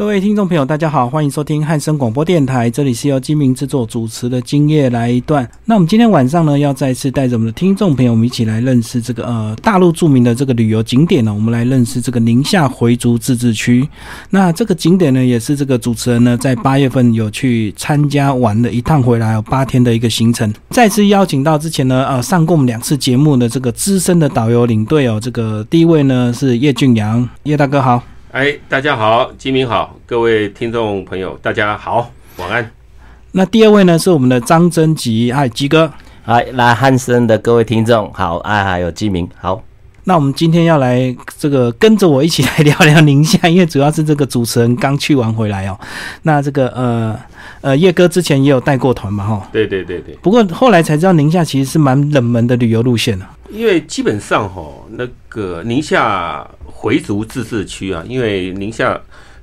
各位听众朋友，大家好，欢迎收听汉声广播电台，这里是由金明制作主持的今夜来一段。那我们今天晚上呢，要再次带着我们的听众朋友，我们一起来认识这个呃大陆著名的这个旅游景点呢。我们来认识这个宁夏回族自治区。那这个景点呢，也是这个主持人呢在八月份有去参加玩了一趟回来，有八天的一个行程。再次邀请到之前呢呃上过我们两次节目的这个资深的导游领队哦，这个第一位呢是叶俊阳，叶大哥好。哎，大家好，金明好，各位听众朋友，大家好，晚安。那第二位呢是我们的张真吉，嗨，吉哥，嗨，来汉森的各位听众好，哎，还有金明好。那我们今天要来这个跟着我一起来聊聊宁夏，因为主要是这个主持人刚去完回来哦。那这个呃呃叶哥之前也有带过团嘛，哈。对对对对。不过后来才知道宁夏其实是蛮冷门的旅游路线呢。因为基本上哈，那个宁夏。回族自治区啊，因为宁夏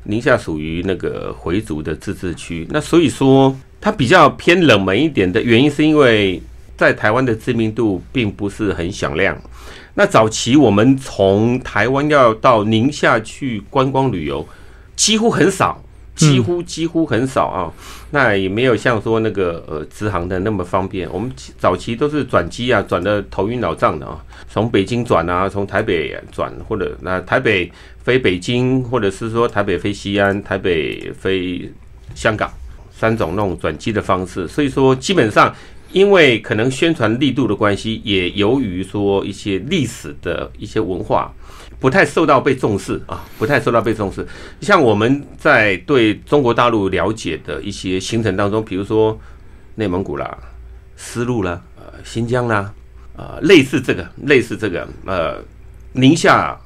宁夏属于那个回族的自治区，那所以说它比较偏冷门一点的原因，是因为在台湾的知名度并不是很响亮。那早期我们从台湾要到宁夏去观光旅游，几乎很少。几乎几乎很少啊，那也没有像说那个呃直航的那么方便。我们早期都是转机啊，转的头晕脑胀的啊，从北京转啊，从台北转，或者那台北飞北京，或者是说台北飞西安，台北飞香港，三种那种转机的方式。所以说基本上，因为可能宣传力度的关系，也由于说一些历史的一些文化。不太受到被重视啊，不太受到被重视。像我们在对中国大陆了解的一些行程当中，比如说内蒙古啦、丝路啦、呃新疆啦，呃类似这个类似这个呃宁夏，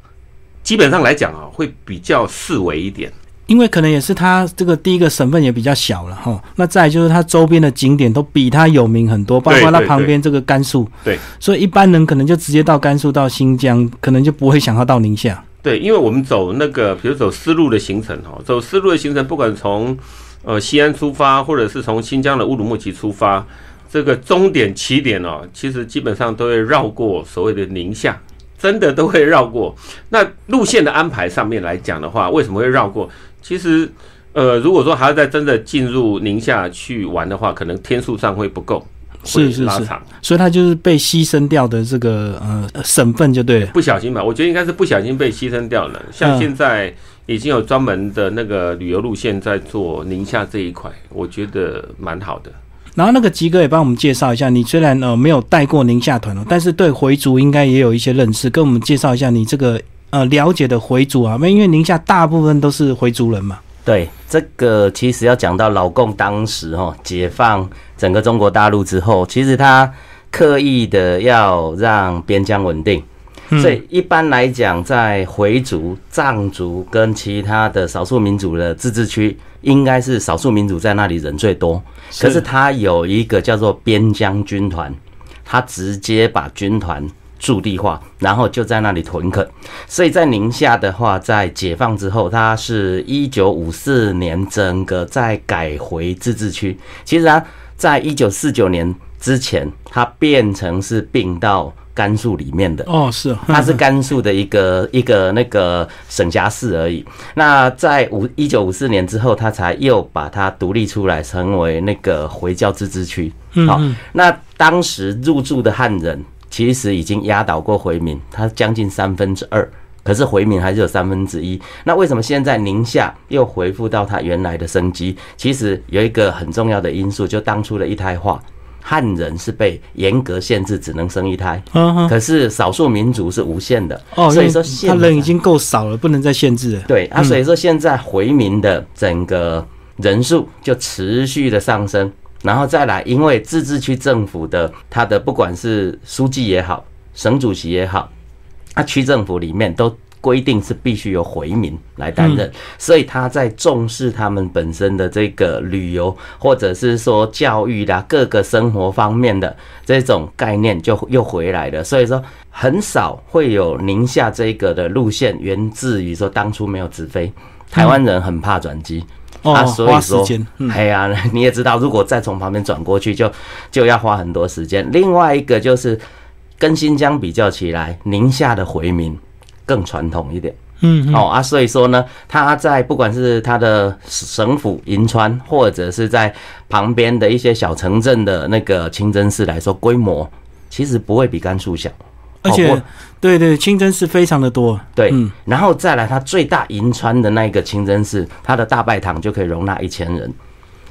基本上来讲啊，会比较四维一点。因为可能也是它这个第一个省份也比较小了哈，那再就是它周边的景点都比它有名很多，包括它旁边这个甘肃，对，所以一般人可能就直接到甘肃到新疆，可能就不会想要到宁夏。对，因为我们走那个，比如走丝路的行程哈，走丝路的行程，不管从呃西安出发，或者是从新疆的乌鲁木齐出发，这个终点起点哦，其实基本上都会绕过所谓的宁夏，真的都会绕过。那路线的安排上面来讲的话，为什么会绕过？其实，呃，如果说还要再真的进入宁夏去玩的话，可能天数上会不够，是是是，所以它就是被牺牲掉的这个呃省份就对了。不小心吧，我觉得应该是不小心被牺牲掉了。像现在已经有专门的那个旅游路线在做宁夏这一块，我觉得蛮好的。然后那个吉哥也帮我们介绍一下，你虽然呃没有带过宁夏团哦，但是对回族应该也有一些认识，跟我们介绍一下你这个。呃，了解的回族啊，因为宁夏大部分都是回族人嘛。对，这个其实要讲到老共当时哈解放整个中国大陆之后，其实他刻意的要让边疆稳定，所以一般来讲，在回族、藏族跟其他的少数民族的自治区，应该是少数民族在那里人最多。可是他有一个叫做边疆军团，他直接把军团。驻地化，然后就在那里屯垦。所以在宁夏的话，在解放之后，它是一九五四年整个再改回自治区。其实啊，在一九四九年之前，它变成是并到甘肃里面的。哦，是，它是甘肃的一个 一个那个省辖市而已。那在五一九五四年之后，它才又把它独立出来，成为那个回教自治区。好，那当时入住的汉人。其实已经压倒过回民，它将近三分之二，可是回民还是有三分之一。那为什么现在宁夏又恢复到它原来的生机？其实有一个很重要的因素，就当初的一胎化，汉人是被严格限制，只能生一胎。嗯可是少数民族是无限的。哦。所以说，他人已经够少了，不能再限制了。对啊，所以说现在回民的整个人数就持续的上升。然后再来，因为自治区政府的他的不管是书记也好，省主席也好，啊，区政府里面都规定是必须由回民来担任，所以他在重视他们本身的这个旅游或者是说教育啦各个生活方面的这种概念就又回来了。所以说很少会有宁夏这个的路线源自于说当初没有直飞，台湾人很怕转机。啊，所以说，哎呀，你也知道，如果再从旁边转过去，就就要花很多时间。另外一个就是跟新疆比较起来，宁夏的回民更传统一点。嗯，哦啊，所以说呢，他在不管是他的省府银川，或者是在旁边的一些小城镇的那个清真寺来说，规模其实不会比甘肃小，而且、哦对对，清真寺非常的多，对，嗯然后再来，它最大银川的那个清真寺，它的大拜堂就可以容纳一千人。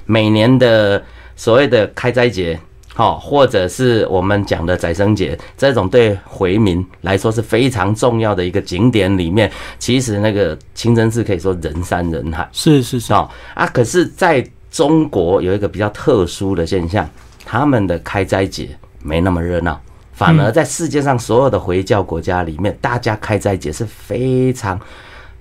每年的所谓的开斋节，好、或者是我们讲的宰生节，这种对回民来说是非常重要的一个景点里面，其实那个清真寺可以说人山人海。是是是，哦啊，可是在中国有一个比较特殊的现象，他们的开斋节没那么热闹，反而在世界上所有的回教国家里面，大家开斋节是非常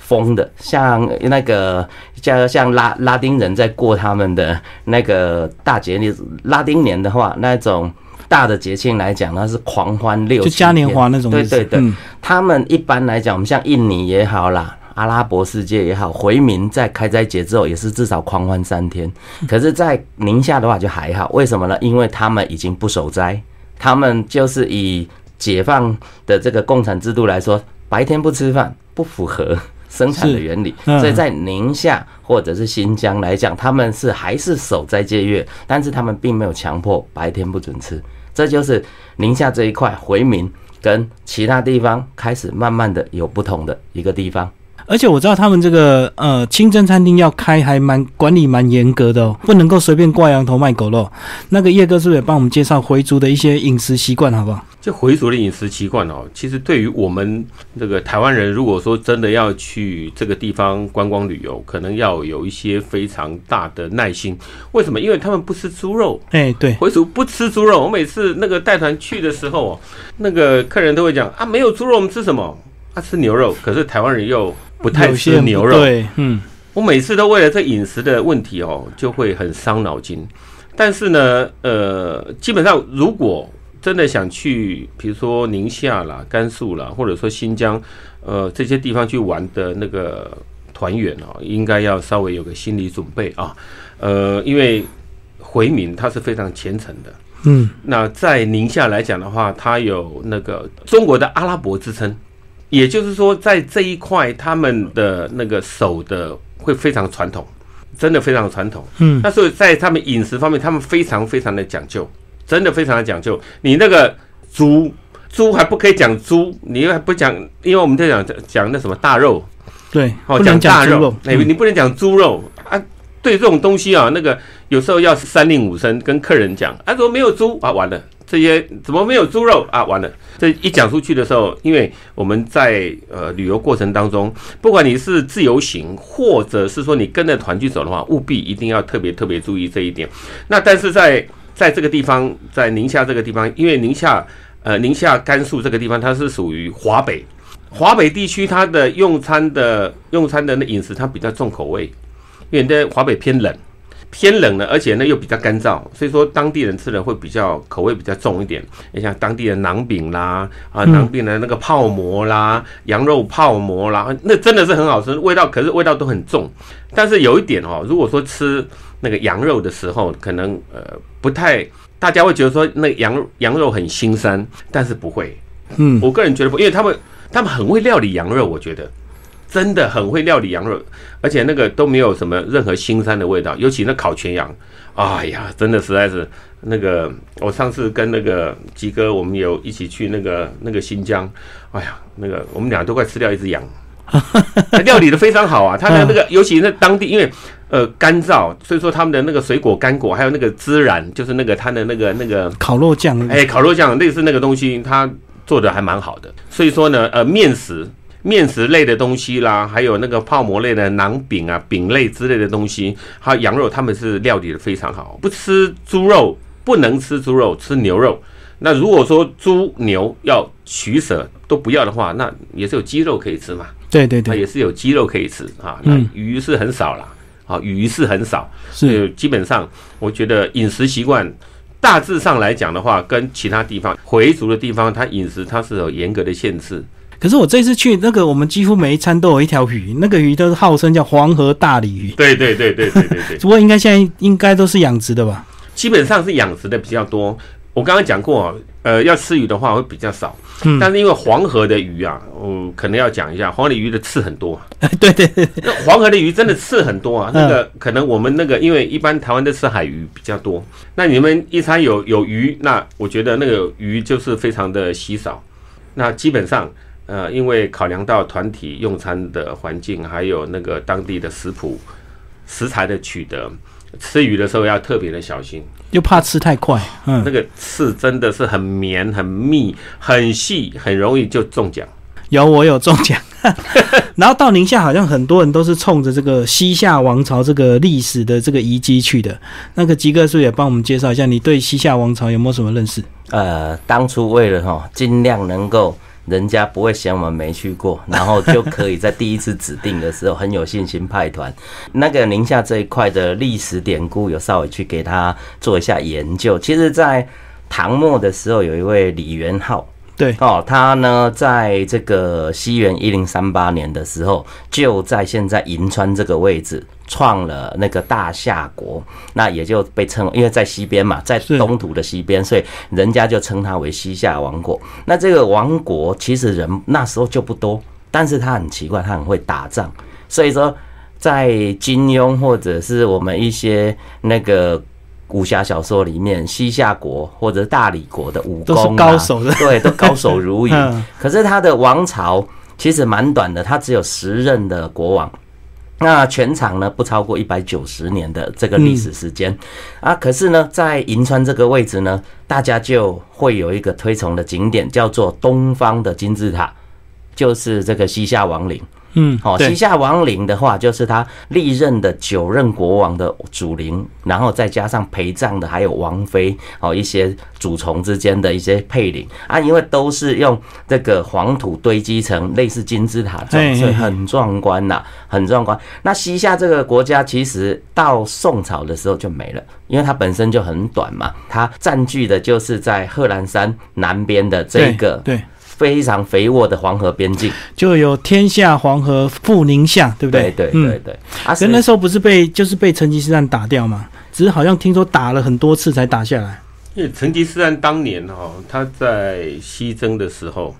疯的，像那个像像拉拉丁人在过他们的那个大节日，拉丁年的话，那种大的节庆来讲，那是狂欢六就嘉年华那种，对对对，嗯他们一般来讲，我们像印尼也好啦，阿拉伯世界也好，回民在开斋节之后也是至少狂欢三天。可是，在宁夏的话就还好，为什么呢？因为他们已经不守斋，他们就是以解放的这个共产制度来说，白天不吃饭不符合。生产的原理，嗯所以在宁夏或者是新疆来讲，他们是还是守斋戒月，但是他们并没有强迫白天不准吃。这就是宁夏这一块回民跟其他地方开始慢慢的有不同的一个地方。而且我知道他们这个呃清真餐厅要开还蛮管理蛮严格的哦，不能够随便挂羊头卖狗肉。那个叶哥是不是也帮我们介绍回族的一些饮食习惯，好不好？就回族的饮食习惯哦，其实对于我们那个台湾人，如果说真的要去这个地方观光旅游，可能要有一些非常大的耐心。为什么？因为他们不吃猪肉，哎、对，回族不吃猪肉。我每次那个带团去的时候哦，那个客人都会讲啊，没有猪肉，我们吃什么？啊，吃牛肉。可是台湾人又不太吃牛肉，对，嗯，我每次都为了这饮食的问题哦，就会很伤脑筋。但是呢，呃，基本上如果真的想去，比如说宁夏啦、甘肃啦，或者说新疆，呃，这些地方去玩的那个团员哦，应该要稍微有个心理准备啊。呃，因为回民他是非常虔诚的。嗯，那在宁夏来讲的话，它有那个中国的阿拉伯之称，也就是说，在这一块他们的那个手的会非常传统，真的非常传统。嗯，那所以在他们饮食方面，他们非常非常的讲究，真的非常的讲究。你那个猪猪还不可以讲猪，你还不讲，因为我们在讲讲那什么大肉，对，哦，讲大猪肉，哎、嗯你不能讲猪肉啊。对这种东西啊，那个有时候要三令五申跟客人讲，啊，怎么没有猪啊？完了，这些怎么没有猪肉啊？完了，这一讲出去的时候，因为我们在呃旅游过程当中，不管你是自由行，或者是说你跟着团去走的话，务必一定要特别特别注意这一点。那但是在在这个地方，在宁夏这个地方，因为宁夏呃宁夏甘肃这个地方，它是属于华北，华北地区它的用餐的用餐的那饮食它比较重口味。因为在华北偏冷，偏冷呢，而且呢又比较干燥，所以说当地人吃的会比较口味比较重一点。你像当地的馕饼啦，啊，嗯馕饼的那个泡馍啦，羊肉泡馍啦，那真的是很好吃，味道可是味道都很重。但是有一点哦，如果说吃那个羊肉的时候，可能呃不太，大家会觉得说那个羊羊肉很腥膻，但是不会。嗯，我个人觉得不，因为他们他们很会料理羊肉，我觉得真的很会料理羊肉，而且那个都没有什么任何腥膻的味道，尤其那烤全羊，哎呀，真的实在是那个，我上次跟那个吉哥，我们有一起去那个那个新疆，哎呀，那个我们俩都快吃掉一只羊，料理的非常好啊，他的那个尤其那当地因为。呃，干燥，所以说他们的那个水果干果，还有那个孜然，就是那个他的那个那个烤肉酱，哎，烤肉酱类似那个东西，他做的还蛮好的。所以说呢，呃，面食、面食类的东西啦，还有那个泡馍类的馕饼啊、饼类之类的东西，还有羊肉，他们是料理的非常好。不吃猪肉，不能吃猪肉，吃牛肉。那如果说猪牛要取舍都不要的话，那也是有鸡肉可以吃嘛，对对对，也是有鸡肉可以吃啊。那嗯鱼是很少啦，啊，鱼是很少。是，呃，基本上我觉得饮食习惯大致上来讲的话，跟其他地方回族的地方，它饮食它是有严格的限制。可是我这次去那个，我们几乎每一餐都有一条鱼，那个鱼都是号称叫黄河大鲤鱼，对对对对对对对，不过应该现在应该都是养殖的吧？基本上是养殖的比较多。我刚刚讲过，呃，要吃鱼的话会比较少。嗯但是因为黄河的鱼啊，我可能要讲一下，黄鲤鱼的刺很多。对对对，那黄河的鱼真的刺很多啊，嗯那个可能我们那个因为一般台湾都吃海鱼比较多，那你们一餐有有鱼，那我觉得那个鱼就是非常的稀少。那基本上，呃，因为考量到团体用餐的环境，还有那个当地的食谱食材的取得，吃鱼的时候要特别的小心。又怕吃太快，嗯那，个刺真的是很绵、很密、很细，很容易就中奖。有我有中奖。然后到宁夏，好像很多人都是冲着这个西夏王朝这个历史的这个遗迹去的。那个吉哥是不是也帮我们介绍一下，你对西夏王朝有没有什么认识？呃，当初为了哈，尽量能够人家不会嫌我们没去过，然后就可以在第一次指定的时候很有信心派团。那个宁夏这一块的历史典故有稍微去给他做一下研究。其实，在唐末的时候，有一位李元昊，对，哦，他呢，在这个西元一零三八年的时候，就在现在银川这个位置创了那个大夏国，那也就被称，因为在西边嘛，在东土的西边，所以人家就称他为西夏王国。那这个王国其实人那时候就不多，但是他很奇怪，他很会打仗，所以说在金庸或者是我们一些那个。武侠小说里面，西夏国或者大理国的武功、啊、都是高手的对，都高手如云。嗯可是他的王朝其实蛮短的，他只有十任的国王。那全长呢不超过一百九十年的这个历史时间、啊，可是呢，在银川这个位置呢，大家就会有一个推崇的景点，叫做东方的金字塔，就是这个西夏王陵。嗯，哦，对。西夏王陵的话，就是他历任的九任国王的主陵，然后再加上陪葬的还有王妃哦，一些主从之间的一些配陵啊，因为都是用这个黄土堆积成类似金字塔嘿状，所以很壮观呐、很壮观。那西夏这个国家其实到宋朝的时候就没了，因为它本身就很短嘛，它占据的就是在贺兰山南边的这对个对，非常肥沃的黄河边境。就有天下黄河赴宁夏，对不对？对对对对，啊，可是那时候不是被就是被成吉思汗打掉吗？只是好像听说打了很多次才打下来。因为成吉思汗当年哦，他在西征的时候，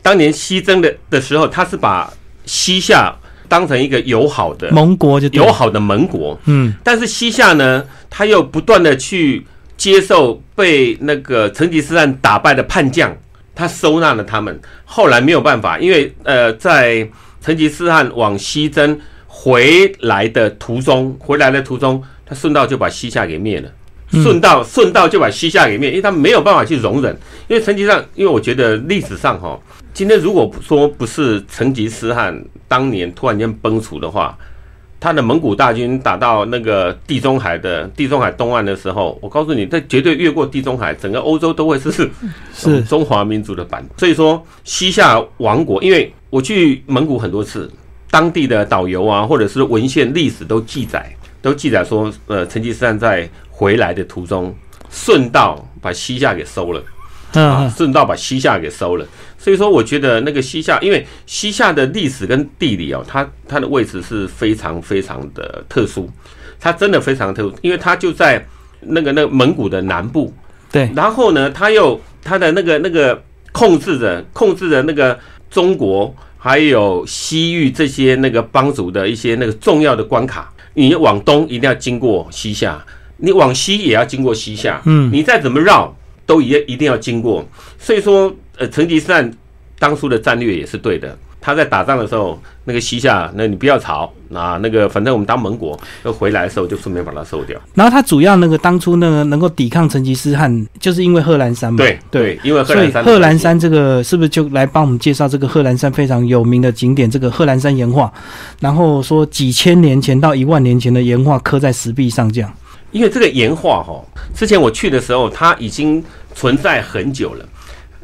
当年西征的的时候，他是把西夏当成一个友好的盟国就对友，好的盟国，嗯，但是西夏呢，他又不断的去接受被那个成吉思汗打败的叛将，他收纳了他们。后来没有办法，因为呃，在成吉思汗往西征回来的途中，回来的途中，他顺道就把西夏给灭了。顺道顺道就把西夏给灭，因为他没有办法去容忍。因为成吉思汗，因为我觉得历史上哈，今天如果说不是成吉思汗当年突然间崩殂的话，他的蒙古大军打到那个地中海的地中海东岸的时候，我告诉你，这绝对越过地中海，整个欧洲都会是 是中华民族的版。所以说，西夏王国，因为我去蒙古很多次，当地的导游啊，或者是文献历史都记载，都记载说，呃，成吉思汗在回来的途中，顺道把西夏给收了。啊，嗯，顺道把西夏给收了。所以说，我觉得那个西夏，因为西夏的历史跟地理哦，它它的位置是非常非常的特殊，它真的非常特殊，因为它就在那个那个蒙古的南部，对，然后呢，它又它的那个那个控制着控制着那个中国还有西域这些那个帮族的一些那个重要的关卡，你往东一定要经过西夏，你往西也要经过西夏，嗯。你再怎么绕都一一定要经过。所以说，呃，成吉思汗当初的战略也是对的。他在打仗的时候，那个西夏，那你不要吵，啊，那个反正我们当盟国，要回来的时候就顺便把它收掉。然后他主要那个当初那个能够抵抗成吉思汗，就是因为贺兰山嘛。对对，因为贺兰山贺兰山这个是不是就来帮我们介绍这个贺兰山非常有名的景点？这个贺兰山岩画，然后说几千年前到一万年前的岩画刻在石壁上，这样。因为这个岩画哈，之前我去的时候，它已经存在很久了。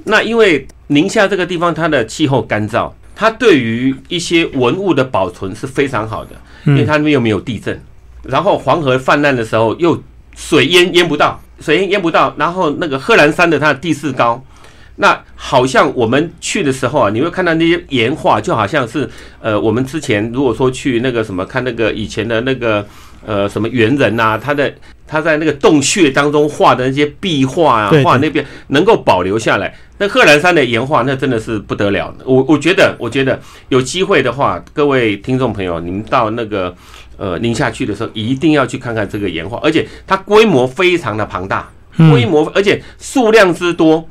那因为宁夏这个地方它的气候干燥，它对于一些文物的保存是非常好的，因为它那边又没有地震，然后黄河泛滥的时候又水淹淹不到，水淹淹不到，然后那个贺兰山的它的地势高。那好像我们去的时候啊，你会看到那些岩画，就好像是呃，我们之前如果说去那个什么看那个以前的那个呃什么猿人呐、他的他在那个洞穴当中画的那些壁画啊画那边能够保留下来。那贺兰山的岩画，那真的是不得了。我我觉得，我觉得有机会的话，各位听众朋友，你们到那个呃宁夏去的时候，一定要去看看这个岩画，而且它规模非常的庞大，规模而且数量之多。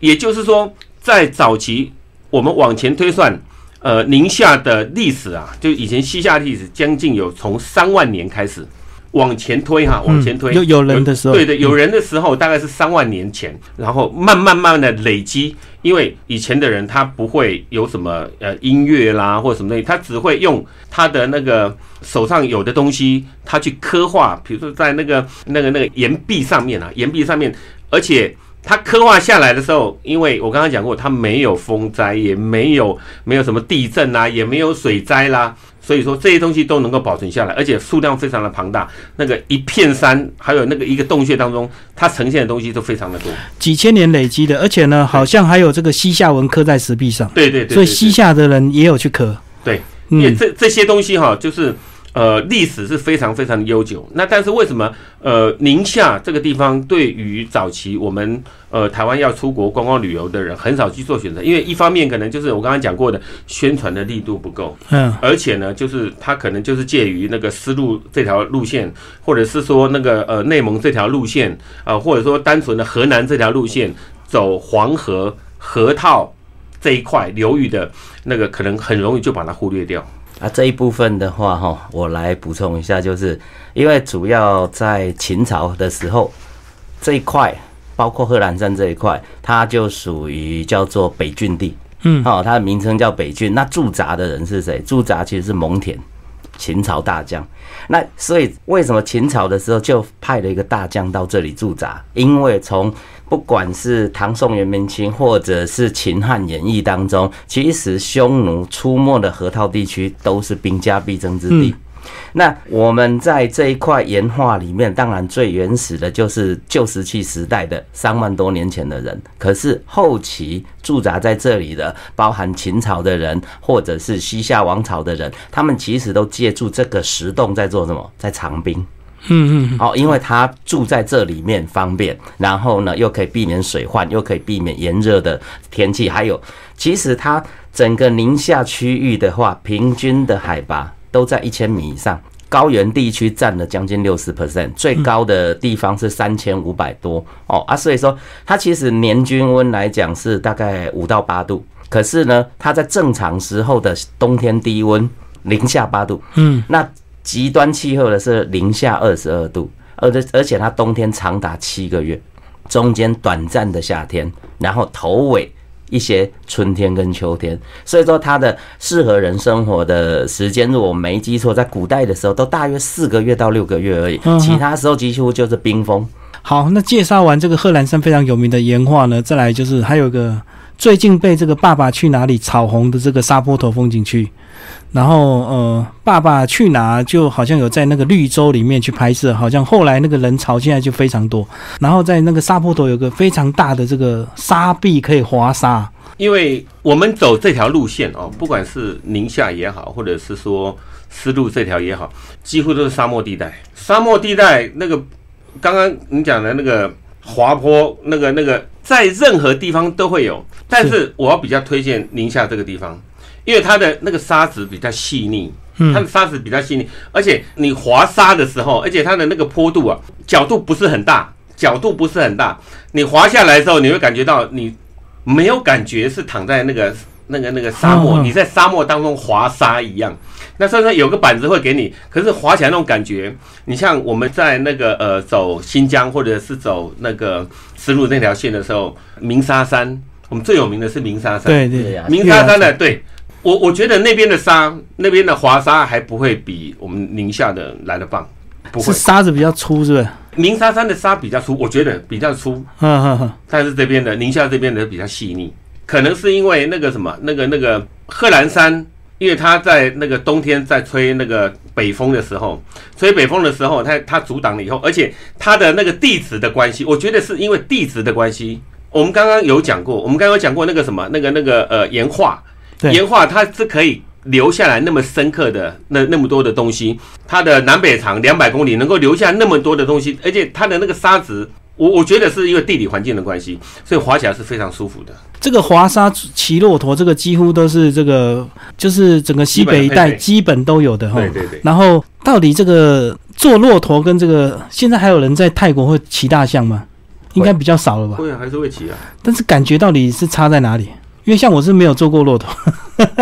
也就是说，在早期我们往前推算，呃，宁夏的历史啊，就以前西夏历史将近有从三万年开始往前推哈，往前推。有有人的时候，对对，有人的时候大概是三万年前，然后慢慢慢慢的累积，因为以前的人他不会有什么呃音乐啦或者什么东西，他只会用他的那个手上有的东西，他去刻画，比如说在那个那个那个岩壁上面啊，岩壁上面，而且。它刻画下来的时候，因为我刚刚讲过，它没有风灾，也没有没有什么地震啦，也没有水灾啦，所以说这些东西都能够保存下来，而且数量非常的庞大。那个一片山，还有那个一个洞穴当中，它呈现的东西都非常的多。几千年累积的，而且呢，好像还有这个西夏文刻在石壁上，对对对，所以西夏的人也有去刻。对，因为嗯，这这些东西哈，就是呃历史是非常非常的悠久。那但是为什么呃宁夏这个地方对于早期我们呃台湾要出国观光旅游的人很少去做选择？因为一方面可能就是我刚刚讲过的宣传的力度不够，嗯，而且呢，就是它可能就是介于那个丝路这条路线，或者是说那个呃内蒙这条路线啊、呃或者说单纯的河南这条路线走黄河河套这一块流域的那个，可能很容易就把它忽略掉。啊，这一部分的话，哈，我来补充一下，就是因为主要在秦朝的时候，这一块包括贺兰山这一块，它就属于叫做北郡地，嗯哦，它的名称叫北郡。那驻扎的人是谁？驻扎其实是蒙恬，秦朝大将。那所以为什么秦朝的时候就派了一个大将到这里驻扎？因为从不管是唐宋元明清，或者是秦汉演义当中，其实匈奴出没的河套地区都是兵家必争之地。那我们在这一块岩画里面，当然最原始的就是旧石器时代的三万多年前的人。可是后期驻扎在这里的，包含秦朝的人，或者是西夏王朝的人，他们其实都借助这个石洞在做什么？在藏兵。嗯嗯，哦，因为他住在这里面方便，然后呢又可以避免水患，又可以避免炎热的天气，还有其实它整个宁夏区域的话，平均的海拔都在一千米以上。高原地区占了将近六十 percent，最高的地方是三千五百多哦啊，所以说它其实年均温来讲是大概五到八度，可是呢，它在正常时候的冬天低温零下八度，嗯，那极端气候的是零下二十二度，而且而且它冬天长达七个月，中间短暂的夏天，然后头尾一些春天跟秋天，所以说它的适合人生活的时间，如果我没记错，在古代的时候都大约四个月到六个月而已嗯，其他时候几乎就是冰封。好，那介绍完这个贺兰山非常有名的岩画呢，再来就是还有一个最近被这个《爸爸去哪里》炒红的这个沙坡头风景区。然后呃，《爸爸去哪》就好像有在那个绿洲里面去拍摄，好像后来那个人潮现在就非常多。然后在那个沙坡头有个非常大的这个沙壁可以滑沙，因为我们走这条路线哦，不管是宁夏也好，或者是说丝路这条也好，几乎都是沙漠地带。沙漠地带那个刚刚你讲的那个滑坡，那个那个在任何地方都会有，但是我要比较推荐宁夏这个地方，因为它的那个沙子比较细腻。它的沙子比较细腻，而且你滑沙的时候，而且它的那个坡度啊，角度不是很大，角度不是很大。你滑下来的时候，你会感觉到你没有感觉是躺在那个那个那个沙漠，你在沙漠当中滑沙一样。那虽然有个板子会给你，可是滑起来那种感觉，你像我们在那个呃走新疆或者是走那个丝路那条线的时候，鸣沙山，我们最有名的是鸣沙山。对对鸣沙山的，对我我觉得那边的沙，那边的滑沙还不会比我们宁夏的来的棒，不会是。沙子比较粗，是不是？鸣沙山的沙比较粗，我觉得比较粗，嗯嗯嗯，但是这边的宁夏这边的比较细腻，可能是因为那个什么，那个那个贺兰山，因为它在那个冬天在吹那个北风的时候，吹北风的时候，它它阻挡了以后，而且它的那个地质的关系，我觉得是因为地质的关系。我们刚刚有讲过，我们刚刚有讲过那个什么，那个那个呃岩画，对。岩画它是可以留下来那么深刻的那那么多的东西，它的南北长两百公里，能够留下那么多的东西，而且它的那个沙子，我我觉得是因为地理环境的关系，所以滑起来是非常舒服的。这个滑沙骑骆驼，这个几乎都是这个，就是整个西北一带基本都有的哈。对对对。然后到底这个坐骆驼跟这个，现在还有人在泰国会骑大象吗？应该比较少了吧？会啊，还是会骑啊。但是感觉到底是差在哪里？因为像我是没有坐过骆驼。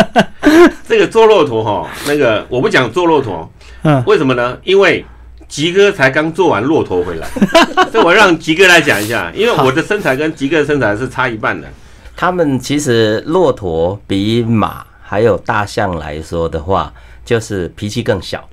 这个坐骆驼哈，那个我不讲坐骆驼，嗯，为什么呢？因为吉哥才刚做完骆驼回来，所以我让吉哥来讲一下，因为我的身材跟吉哥的身材是差一半的。他们其实骆驼比马还有大象来说的话，就是脾气更小，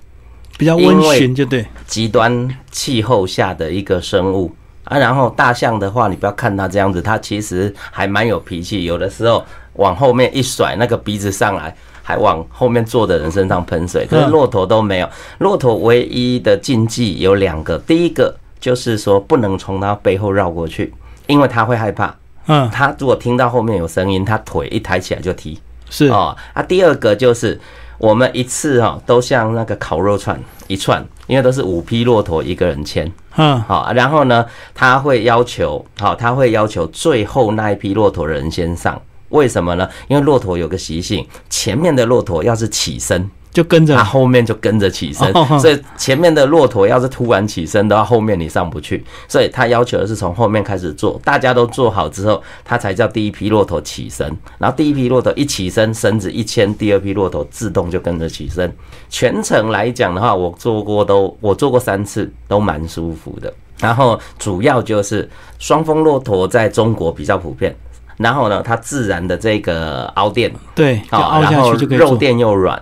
比较温驯，就对。极端气候下的一个生物啊，然后大象的话，你不要看它这样子，它其实还蛮有脾气，有的时候往后面一甩，那个鼻子上来。还往后面坐的人身上喷水，可是骆驼都没有。骆驼唯一的禁忌有两个，第一个就是说不能从它背后绕过去，因为它会害怕。嗯，它如果听到后面有声音，它腿一抬起来就踢。是哦，啊，第二个就是我们一次哈都像那个烤肉串一串，因为都是五匹骆驼一个人牵。嗯，好，然后呢，他会要求，好，他会要求最后那一批骆驼的人先上。为什么呢？因为骆驼有个习性，前面的骆驼要是起身，就跟着，它后面就跟着起身。所以前面的骆驼要是突然起身的话，后面你上不去。所以他要求的是从后面开始做，大家都做好之后，他才叫第一批骆驼起身。然后第一批骆驼一起身，身子一牵，第二批骆驼自动就跟着起身。全程来讲的话，我做过都，我做过三次，都蛮舒服的。然后主要就是双峰骆驼在中国比较普遍。然后呢，它自然的这个凹垫，对，好，然后肉垫又软。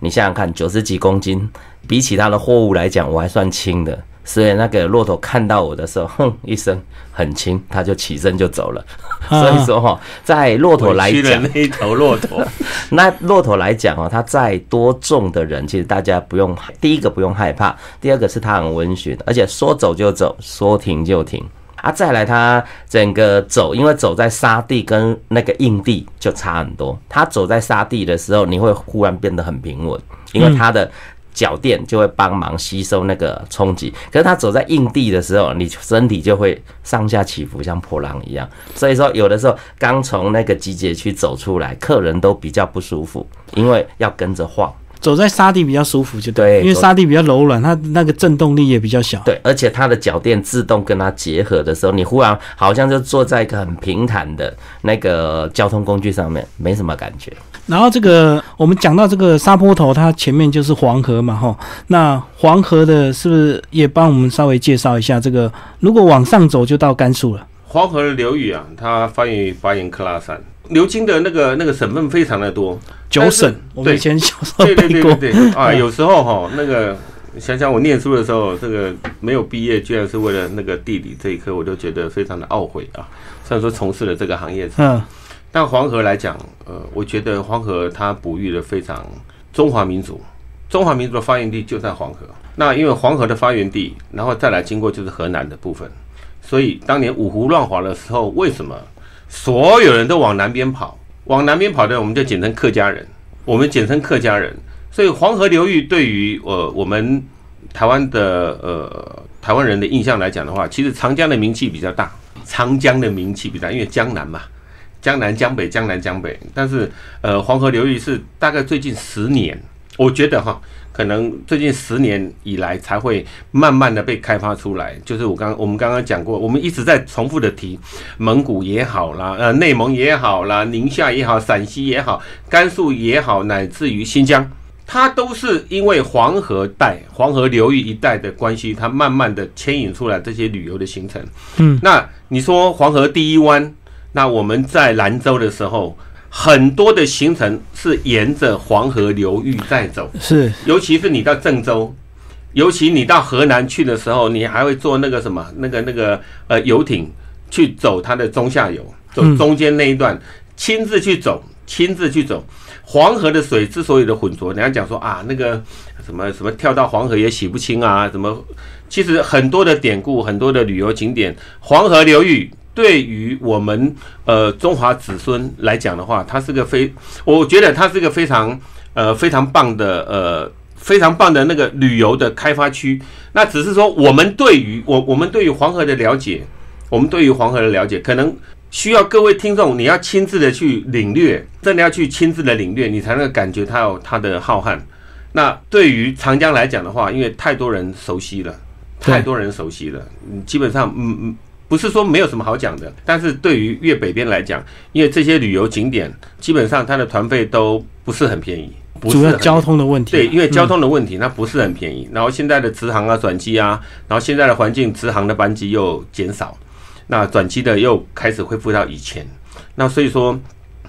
你想想看，九十几公斤，比起它的货物来讲，我还算轻的。所以那个骆驼看到我的时候，哼一声，很轻，它就起身就走了。所以说哈，在骆驼来讲，那一头骆驼，那骆驼来讲哦，它再多重的人，其实大家不用，第一个不用害怕，第二个是它很温驯，而且说走就走，说停就停。啊，再来，它整个走，因为走在沙地跟那个硬地就差很多。它走在沙地的时候，你会忽然变得很平稳，因为它的脚垫就会帮忙吸收那个冲击。可是它走在硬地的时候，你身体就会上下起伏，像破浪一样。所以说，有的时候刚从那个集结区走出来，客人都比较不舒服，因为要跟着晃。走在沙地比较舒服，就对，因为沙地比较柔软，它那个震动力也比较小。对，而且它的脚垫自动跟它结合的时候，你忽然好像就坐在一个很平坦的那个交通工具上面，没什么感觉。然后这个我们讲到这个沙坡头，它前面就是黄河嘛，吼。那黄河的是不是也帮我们稍微介绍一下？这个如果往上走就到甘肃了。黄河的流域啊，它发源于巴彦克拉山。流经的那个那个省份非常的多，九省。我们以前小时候对对对对对啊，有时候哈，那个想想我念书的时候，这个没有毕业，居然是为了那个地理这一科，我就觉得非常的懊悔啊。虽然说从事了这个行业，嗯，但黄河来讲，呃，我觉得黄河它哺育了非常中华民族，中华民族的发源地就在黄河。那因为黄河的发源地，然后再来经过就是河南的部分，所以当年五胡乱华的时候，为什么？所有人都往南边跑，往南边跑的我们就简称客家人，我们简称客家人。所以黄河流域对于呃我们台湾的呃台湾人的印象来讲的话，其实长江的名气比较大，长江的名气比较大，因为江南嘛，江南江北，江南江北。但是呃黄河流域是大概最近十年，我觉得哈。可能最近十年以来才会慢慢的被开发出来，就是我刚我们刚刚讲过，我们一直在重复的提，蒙古也好啦，呃，内蒙也好啦，宁夏也好，陕西也好，甘肃也好，乃至于新疆，它都是因为黄河带、黄河流域一带的关系，它慢慢的牵引出来这些旅游的行程。嗯，那你说黄河第一湾，那我们在兰州的时候。很多的行程是沿着黄河流域在走，是，尤其是你到郑州，尤其你到河南去的时候，你还会坐那个什么，那个那个呃游艇去走它的中下游，走中间那一段，亲自去走，亲自去走。黄河的水之所以的浑浊，人家讲说啊，那个什么什么跳到黄河也洗不清啊，什么，其实很多的典故，很多的旅游景点，黄河流域。对于我们呃中华子孙来讲的话，它是个非，我觉得它是个非常呃非常棒的呃非常棒的那个旅游的开发区。那只是说我们对于我我们对于黄河的了解，我们对于黄河的了解，可能需要各位听众你要亲自的去领略，真的要去亲自的领略，你才能感觉它有它的浩瀚。那对于长江来讲的话，因为太多人熟悉了，太多人熟悉了，基本上嗯嗯。不是说没有什么好讲的，但是对于粤北边来讲，因为这些旅游景点基本上它的团费都不是很便宜，主要交通的问题。对，因为交通的问题，那不是很便宜。然后现在的直航啊、转机啊，然后现在的环境，直航的班机又减少，那转机的又开始恢复到以前。那所以说，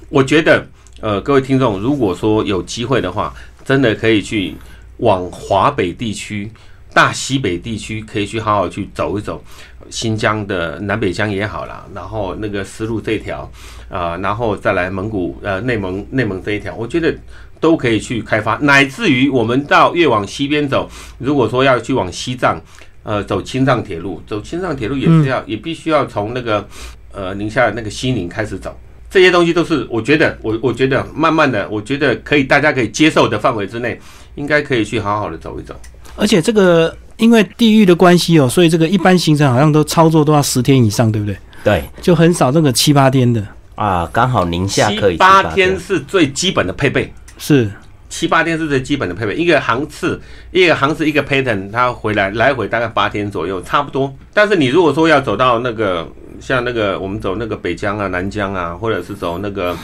我觉得，呃，各位听众，如果说有机会的话，真的可以去往华北地区。大西北地区可以去好好去走一走，新疆的南北疆也好啦，然后那个丝路这条啊，然后再来蒙古呃内蒙内蒙这一条，我觉得都可以去开发，乃至于我们到越往西边走，如果说要去往西藏，呃，走青藏铁路，走青藏铁路也是要也必须要从那个呃宁夏那个西宁开始走，这些东西都是我觉得我我觉得慢慢的，我觉得可以大家可以接受的范围之内，应该可以去好好的走一走。而且这个因为地域的关系哦，所以这个一般行程好像都操作都要十天以上，对不对？对，就很少这个七八天的啊。刚好宁夏可以八天是最基本的配备，是七八天是最基本的配备。一个航次，一个航次，一个 pattern，它回来来回大概八天左右，差不多。但是你如果说要走到那个像那个我们走那个北疆啊、南疆啊，或者是走那个。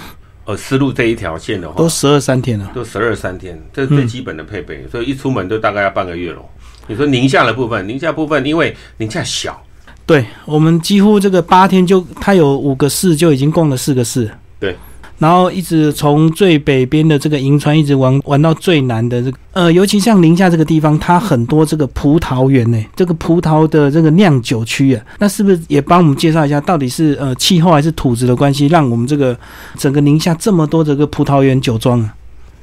呃，丝路这一条线的话，都十二三天了，都十二三天，这是最基本的配备，所以一出门都大概要半个月了。你说宁夏的部分，宁夏部分因为宁夏小，对我们几乎这个八天就它有五个市就已经供了四个市，对。然后一直从最北边的这个银川一直玩玩到最南的这个，呃，尤其像宁夏这个地方，它很多这个葡萄园呢，这个葡萄的这个酿酒区啊，那是不是也帮我们介绍一下，到底是呃气候还是土质的关系，让我们这个整个宁夏这么多这个葡萄园酒庄啊？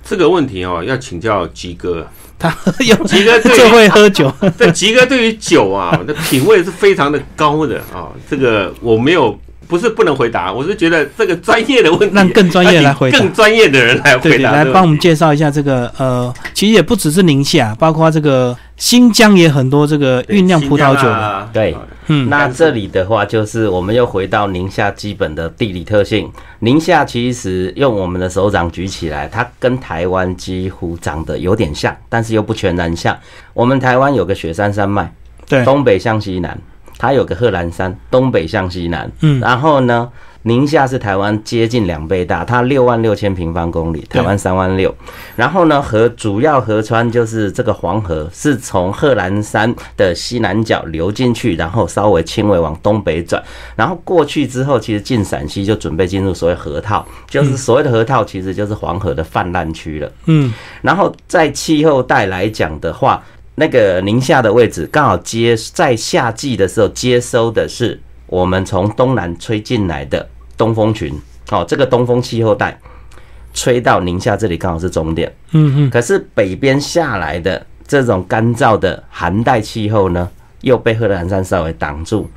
这个问题哦，要请教吉哥，他有 吉哥最会喝酒，这吉哥对于酒啊，那品味是非常的高的啊，这个我没有。不是不能回答，我是觉得这个专业的问题，让更专业来回答，更专业的人来回答。来帮我们介绍一下这个呃，其实也不只是宁夏，包括这个新疆也很多这个酝酿葡萄酒的。对，嗯，那这里的话就是我们又回到宁夏基本的地理特性。宁夏其实用我们的手掌举起来，它跟台湾几乎长得有点像，但是又不全然像。我们台湾有个雪山山脉，对，东北向西南。它有个贺兰山，东北向西南，嗯，然后呢，宁夏是台湾接近两倍大，它六万六千平方公里，台湾三万六，然后呢，河主要河川就是这个黄河，是从贺兰山的西南角流进去，然后稍微轻微往东北转，然后过去之后，其实进陕西就准备进入所谓河套，就是所谓的河套，其实就是黄河的泛滥区了，嗯，然后在气候带来讲的话。那个宁夏的位置刚好接在夏季的时候接收的是我们从东南吹进来的东风群，哦，这个东风气候带吹到宁夏这里刚好是终点。嗯嗯。可是北边下来的这种干燥的寒带气候呢，又被贺兰山稍微挡住。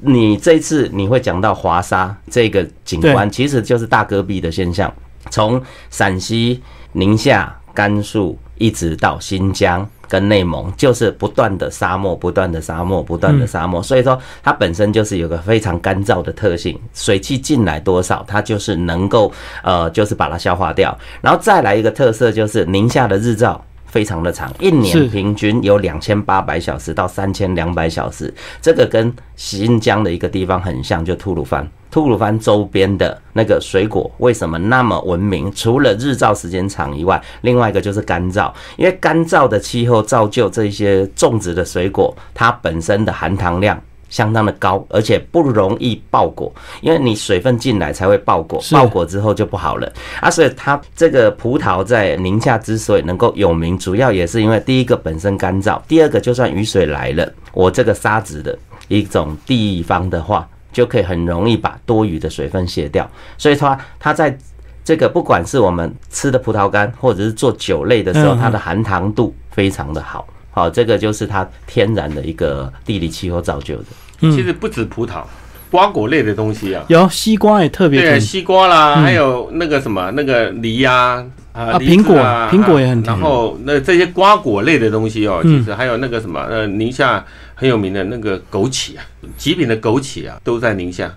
你这次你会讲到华沙这个景观，其实就是大戈壁的现象，从陕西、宁夏、甘肃一直到新疆。跟内蒙就是不断的沙漠，不断的沙漠，不断的沙漠，所以说它本身就是有个非常干燥的特性，水汽进来多少，它就是能够呃，就是把它消化掉。然后再来一个特色就是宁夏的日照非常的长，一年平均有两千八百小时到三千两百小时，这个跟新疆的一个地方很像，就吐鲁番。吐鲁番周边的那个水果为什么那么文明？除了日照时间长以外，另外一个就是干燥。因为干燥的气候造就这些种植的水果，它本身的含糖量相当的高，而且不容易爆果。因为你水分进来才会爆果，爆果之后就不好了啊。所以它这个葡萄在宁夏之所以能够有名，主要也是因为第一个本身干燥，第二个就算雨水来了，我这个沙子的一种地方的话。就可以很容易把多余的水分卸掉，所以它它在这个不管是我们吃的葡萄干，或者是做酒类的时候，它的含糖度非常的好，好，这个就是它天然的一个地理气候造就的。其实不止葡萄，瓜果类的东西啊，有西瓜也特别对，西瓜啦，还有那个什么那个梨呀。啊，苹果啊苹果也很甜。然后那这些瓜果类的东西哦，嗯。其实还有那个什么呃，宁夏很有名的那个枸杞啊，极品的枸杞啊，都在宁夏。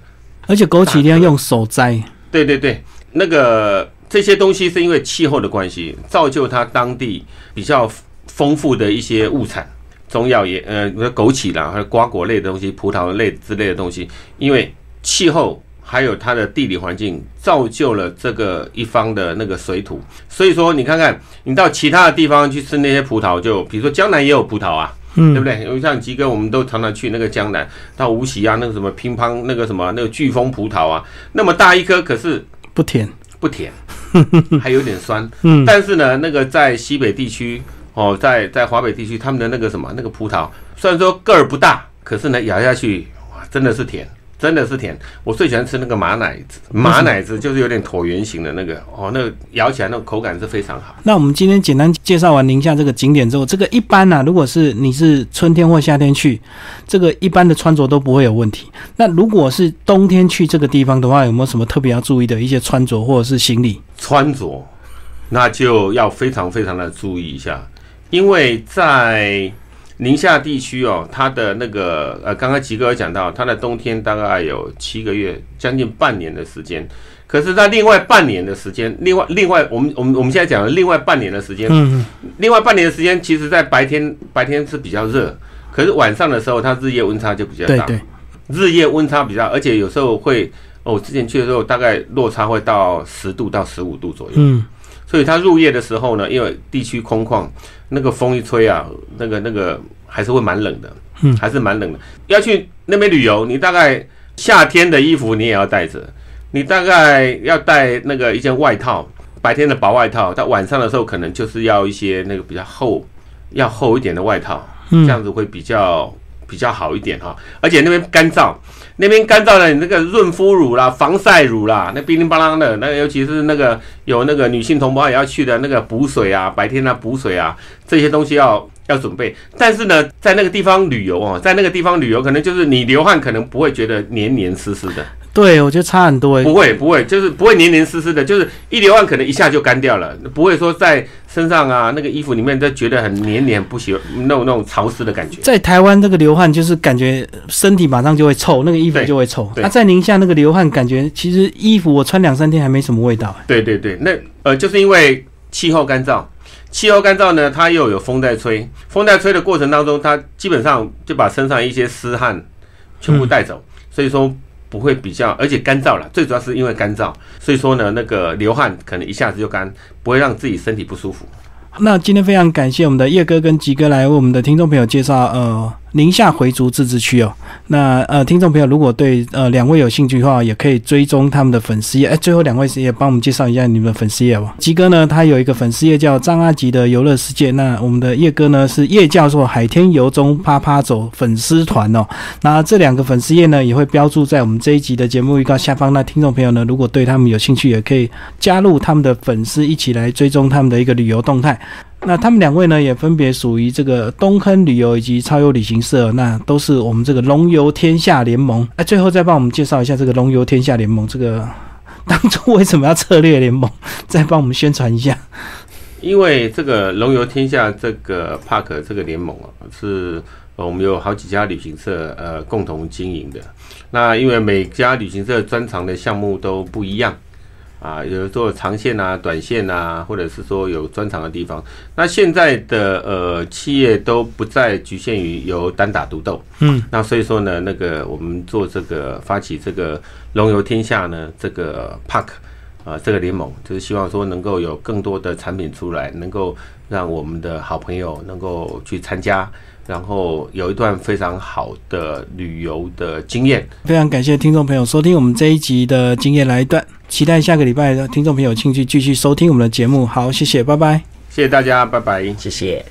而且枸杞一定要用手摘，对对对，那个这些东西是因为气候的关系，造就它当地比较丰富的一些物产，中药也呃，枸杞啦，还有瓜果类的东西、葡萄类之类的东西，因为气候还有它的地理环境造就了这个一方的那个水土，所以说你看看，你到其他的地方去吃那些葡萄就，比如说江南也有葡萄啊，嗯对不对？因为像吉哥，我们都常常去那个江南，到无锡啊，那个什么乒乓，那个什么那个飓风葡萄啊，那么大一颗，可是不甜。不甜，还有点酸。嗯，但是呢，那个在西北地区哦，在在华北地区，他们的那个什么那个葡萄，虽然说个儿不大，可是呢咬下去哇，真的是甜。真的是甜，我最喜欢吃那个马奶子，马奶子就是有点椭圆形的那个哦，那个咬起来那个口感是非常好。那我们今天简单介绍完宁夏这个景点之后，这个一般呢、如果是你是春天或夏天去，这个一般的穿着都不会有问题。那如果是冬天去这个地方的话，有没有什么特别要注意的一些穿着或者是行李？穿着，那就要非常非常的注意一下，因为在宁夏地区哦，它的那个呃，刚刚吉哥有讲到，它的冬天大概有七个月，将近半年的时间。可是，在另外半年的时间，另外另外，我们我们我们现在讲的另外半年的时间，嗯，另外半年的时间，其实在白天白天是比较热，可是晚上的时候，它日夜温差就比较大。对对，日夜温差比较，而且有时候会，哦，我之前去的时候大概落差会到十度到十五度左右。嗯，所以它入夜的时候呢，因为地区空旷，那个风一吹啊，那个那个还是会蛮冷的，嗯还是蛮冷的。要去那边旅游，你大概夏天的衣服你也要带着，你大概要带那个一件外套，白天的薄外套，到晚上的时候可能就是要一些那个比较厚，要厚一点的外套，嗯这样子会比较比较好一点哈。而且那边干燥，那边干燥的，你那个润肤乳啦、防晒乳啦，那冰冰乓啷的，那尤其是那个有那个女性同胞也要去的那个补水啊，白天啊补水啊，这些东西要要准备。但是呢，在那个地方旅游哦，在那个地方旅游，可能就是你流汗，可能不会觉得黏黏湿湿的，对，我觉得差很多诶。不会不会，就是不会黏黏湿湿的，就是一流汗可能一下就干掉了，不会说在身上啊那个衣服里面都觉得很黏黏不喜那种那种潮湿的感觉。在台湾这个流汗就是感觉身体马上就会臭，那个衣服就会臭。对那、在宁夏那个流汗，感觉其实衣服我穿两三天还没什么味道。对对对，那呃，就是因为气候干燥，气候干燥呢，它又有风在吹，风在吹的过程当中，它基本上就把身上一些湿汗全部带走，所以说不会比较，而且干燥了，最主要是因为干燥，所以说呢，那个流汗可能一下子就干，不会让自己身体不舒服。那今天非常感谢我们的叶哥跟吉哥来为我们的听众朋友介绍呃宁夏回族自治区哦。那呃听众朋友如果对呃两位有兴趣的话，也可以追踪他们的粉丝页。哎，最后两位也帮我们介绍一下你们的粉丝页吧。吉哥呢，他有一个粉丝页叫张阿吉的游乐世界。那我们的叶哥呢是叶教授海天游中啪啪走粉丝团哦。那这两个粉丝页呢也会标注在我们这一集的节目预告下方。那听众朋友呢，如果对他们有兴趣，也可以加入他们的粉丝，一起来追踪他们的一个旅游动态。那他们两位呢，也分别属于这个东坑旅游以及超游旅行社，那都是我们这个龙游天下联盟。哎，最后再帮我们介绍一下这个龙游天下联盟，这个当初为什么要策略联盟？再帮我们宣传一下。因为这个龙游天下这个 park 这个联盟啊，是我们有好几家旅行社呃共同经营的。那因为每家旅行社专长的项目都不一样啊，有做长线啊、短线啊，或者是说有专长的地方。那现在的呃企业都不再局限于由单打独斗，嗯，那所以说呢，那个我们做这个发起这个龙游天下呢这个 park。啊、这个联盟就是希望说能够有更多的产品出来，能够让我们的好朋友能够去参加，然后有一段非常好的旅游的经验。非常感谢听众朋友收听我们这一集的经验来一段，期待下个礼拜的听众朋友有兴趣继续收听我们的节目。好，谢谢，拜拜。谢谢大家，拜拜。谢谢。